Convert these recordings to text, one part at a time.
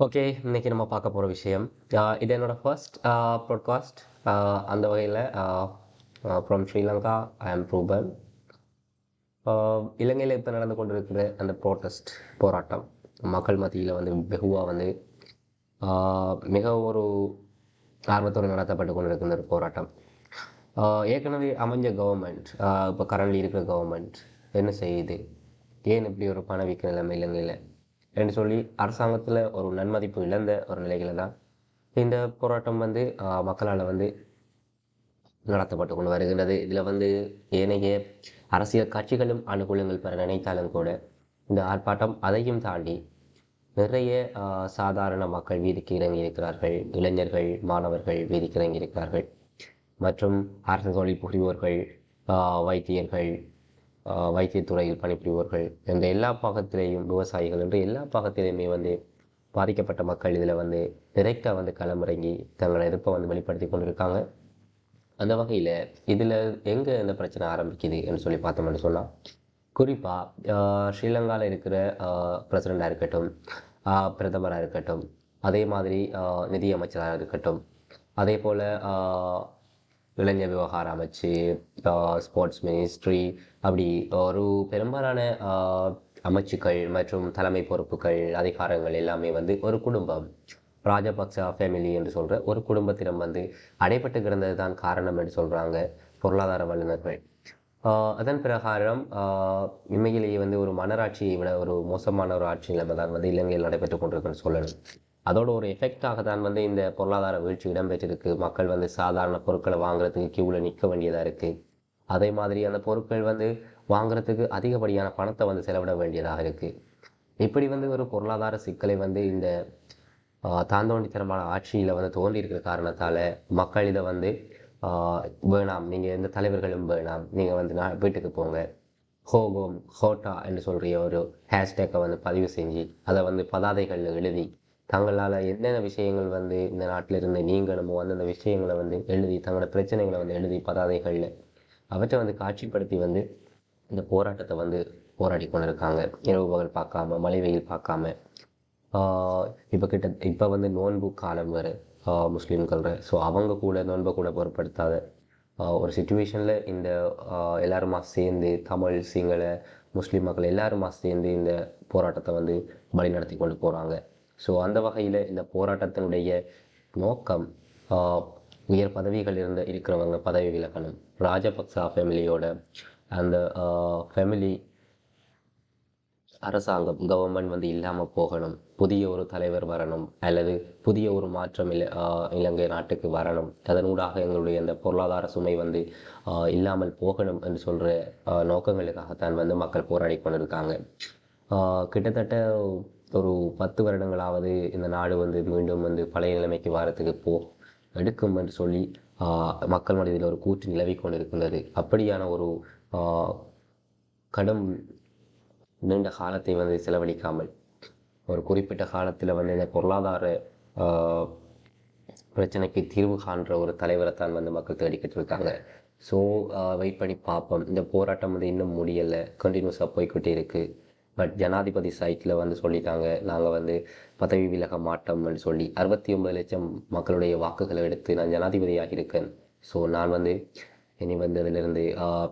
Okay இன்னைக்கு நம்ம பார்க்க போகிற விஷயம் இது என்னோட ஃபர்ஸ்ட் ப்ராட்காஸ்ட் அந்த வகையில் ஃப்ரம் ஸ்ரீலங்கா ஐ ஆம் ரூபன் இலங்கையில் இப்போ நடந்து கொண்டிருக்கிற அந்த ப்ரோட்டஸ்ட் போராட்டம் மக்கள் மத்தியில் வந்து வெகுவாக வந்து மிக ஒரு ஆர்வத்தோடு நடத்தப்பட்டு கொண்டிருக்கிற ஒரு போராட்டம். ஏற்கனவே அமைஞ்ச கவர்மெண்ட் இப்போ கரண்ட்லி இருக்கிற கவர்மெண்ட் என்ன செய்யுது? ஏன் இப்படி ஒரு பணவீக்க நிலைமை இலங்கையில் என்று சொல்லி அரசாங்கத்தில் ஒரு நன்மதிப்பு இழந்த ஒரு நிலையில தான் இந்த போராட்டம் வந்து மக்களால் வந்து நடத்தப்பட்டு கொண்டு வருகின்றது. இதில் வந்து ஏனைய அரசியல் கட்சிகளும் அனுகூலங்கள் பெற நினைத்தாலும் கூட இந்த ஆர்ப்பாட்டம் அதையும் தாண்டி நிறைய சாதாரண மக்கள் வீதிக்கு இறங்கி இருக்கிறார்கள் இளைஞர்கள் மாணவர்கள் வீதிக்கு இறங்கி இருக்கிறார்கள் மற்றும் அரசு தொழில் புரிவோர்கள் வைத்தியர்கள் வைத்தியத்துறையில் பணிபுரிவோர்கள் இந்த எல்லா பாகத்திலேயும் விவசாயிகள் என்று எல்லா பாகத்திலையுமே வந்து பாதிக்கப்பட்ட மக்கள் இதில் வந்து டிரெக்டாக வந்து களமிறங்கி தங்களோட எதிர்ப்பை வந்து வெளிப்படுத்தி கொண்டிருக்காங்க. அந்த வகையில் இதில் எங்கே இந்த பிரச்சனை ஆரம்பிக்குது என்று சொல்லி பார்த்தோம்னு சொன்னால் குறிப்பாக ஸ்ரீலங்காவில் இருக்கிற பிரசிடெண்டாக இருக்கட்டும் பிரதமராக இருக்கட்டும் அதே மாதிரி நிதியமைச்சராக இருக்கட்டும் அதே போல் இளைஞர் விவகார அமைச்சு ஸ்போர்ட்ஸ் மினிஸ்ட்ரி அப்படி ஒரு பெரும்பாலான ஆஹ் அமைச்சுக்கள் மற்றும் தலைமை பொறுப்புகள் அதிகாரங்கள் எல்லாமே வந்து ஒரு குடும்பம். ராஜபக்ச ஃபேமிலி என்று சொல்கிற ஒரு குடும்பத்திடம் வந்து அடைபட்டு கிடந்தது தான் காரணம் என்று சொல்கிறாங்க பொருளாதார வல்லுநர்கள். அதன் பிரகாரம் உண்மையிலேயே வந்து ஒரு மன்னராட்சியை விட ஒரு மோசமான ஒரு ஆட்சி நிலைமை தான் வந்து இலங்கையில் நடைபெற்று கொண்டிருக்குன்னு சொல்லணும். அதோட ஒரு எஃபெக்டாக தான் வந்து இந்த பொருளாதார வீழ்ச்சி இடம்பெற்றிருக்கு. மக்கள் வந்து சாதாரண பொருட்களை வாங்குறதுக்கு கியூவில் நிற்க வேண்டியதாக இருக்குது அதே மாதிரி அந்த பொருட்கள் வந்து வாங்குறதுக்கு அதிகப்படியான பணத்தை வந்து செலவிட வேண்டியதாக இருக்குது இப்படி வந்து ஒரு பொருளாதார சிக்கலை வந்து இந்த தாந்தோண்டித்தனமான ஆட்சியில் வந்து தோன்றியிருக்கிற காரணத்தால் மக்கள் இதை வந்து வேணாம் நீங்கள் எந்த தலைவர்களும் வேணாம் நீங்கள் வந்து நான் வீட்டுக்கு போங்க. ஹோகோம் ஹோட்டா என்று சொல்கிற ஒரு ஹேஷ்டேக்கை வந்து பதிவு செஞ்சு அதை வந்து பதாதைகளில் எழுதி தங்களால் என்னென்ன விஷயங்கள் வந்து இந்த நாட்டில் இருந்து நீங்கள் நம்ம வந்து அந்த விஷயங்களை வந்து எழுதி தங்களோட பிரச்சனைகளை வந்து எழுதி பதாதைகளில் அவற்றை வந்து காட்சிப்படுத்தி வந்து இந்த போராட்டத்தை வந்து போராடி கொண்டிருக்காங்க. இரவு பகல் பார்க்காம மழை வெயில் பார்க்காம. இப்போ கிட்ட இப்போ வந்து நோன்பு காலம் வேறு முஸ்லீம்கள் ஸோ அவங்க கூட நோன்பை கூட பொருட்படுத்தாத ஒரு சுச்சுவேஷனில் இந்த எல்லாருமா சேர்ந்து தமிழ் சிங்கள முஸ்லீம் மக்கள் எல்லாருமா சேர்ந்து இந்த போராட்டத்தை வந்து வழிநடத்தி கொண்டு போகிறாங்க ஸோ அந்த வகையில் இந்த போராட்டத்தினுடைய நோக்கம் உயர் பதவிகள் இருந்த இருக்கிறவங்க பதவி விலகணும். ராஜபக்சா ஃபேமிலியோட அந்த ஃபேமிலி அரசாங்கம் கவர்மெண்ட் வந்து இல்லாமல் போகணும். புதிய ஒரு தலைவர் வரணும். அல்லது புதிய ஒரு மாற்றம் இல இலங்கை நாட்டுக்கு வரணும். அதனூடாக எங்களுடைய அந்த பொருளாதார சுமை வந்து இல்லாமல் போகணும் என்று சொல்கிற நோக்கங்களுக்காகத்தான் வந்து மக்கள் போராடி கொண்டிருக்காங்க. கிட்டத்தட்ட ஒரு பத்து வருடங்களாவது இந்த நாடு வந்து மீண்டும் வந்து பழைய நிலைமைக்கு வரத்துக்கு போ எடுக்கும் என்று சொல்லி மக்கள் மனதில் ஒரு கூற்று நிலவி கொண்டிருக்கின்றது. அப்படியான ஒரு கடும் நீண்ட காலத்தை வந்து செலவழிக்காமல் ஒரு குறிப்பிட்ட காலத்தில் வந்து இந்த பொருளாதார பிரச்சனைக்கு தீர்வு காண்ற ஒரு தலைவரை தான் வந்து மக்கள் தேடிக்கிட்டு இருக்காங்க ஸோ வெயிட் பண்ணி பார்ப்போம் இந்த போராட்டம் வந்து இன்னும் முடியலை கண்டினியூஸாக போய்கிட்டே இருக்குது பட் ஜனாதிபதி சைட்டில் வந்து சொல்லிட்டாங்க. நாங்கள் வந்து பதவி விலக மாட்டோம்னு சொல்லி அறுபத்தி ஒன்பது லட்சம் மக்களுடைய வாக்குகளை எடுத்து நான் ஜனாதிபதியாக இருக்கேன். ஸோ நான் வந்து இனி வந்து அதிலிருந்து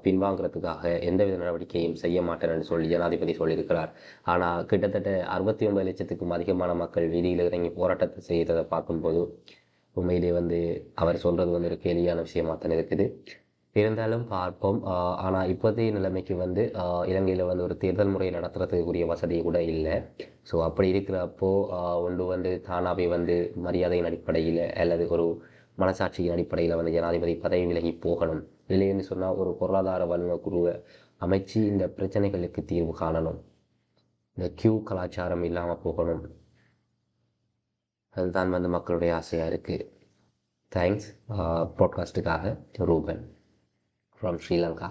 பின்வாங்கிறதுக்காக எந்தவித நடவடிக்கையும் செய்ய மாட்டேன்னு சொல்லி ஜனாதிபதி சொல்லியிருக்கிறார். ஆனால் கிட்டத்தட்ட அறுபத்தி ஒன்பது லட்சத்துக்கும் அதிகமான மக்கள் வீதியில் இறங்கி போராட்டத்தை செய்ததை பார்க்கும்போது உண்மையிலே வந்து அவர் சொல்கிறது வந்து ஒரு கேலியான விஷயமாக தான் இருக்குது. இருந்தாலும் பார்ப்போம். ஆனால் இப்போதைய நிலைமைக்கு வந்து இலங்கையில் வந்து ஒரு தேர்தல் முறை நடத்துறதுக்குரிய வசதி கூட இல்லை. ஸோ அப்படி இருக்கிறப்போ ஒன்று வந்து தானாகவே வந்து மரியாதையின் அடிப்படையில் அல்லது ஒரு மனசாட்சியின் அடிப்படையில் வந்து ஜனாதிபதி பதவி விலகி போகணும். இல்லைன்னு சொன்னால் ஒரு பொருளாதார வல்லுநர் குழுவை அமைச்சு இந்த பிரச்சனைகளுக்கு தீர்வு காணணும். இந்த கியூ கலாச்சாரம் இல்லாமல் போகணும். அதுதான் வந்து மக்களுடைய ஆசையாக இருக்குது தேங்க்ஸ் பாட்காஸ்ட்டுக்காக ரூபன். ஃப்ரம் ஸ்ரீலங்கா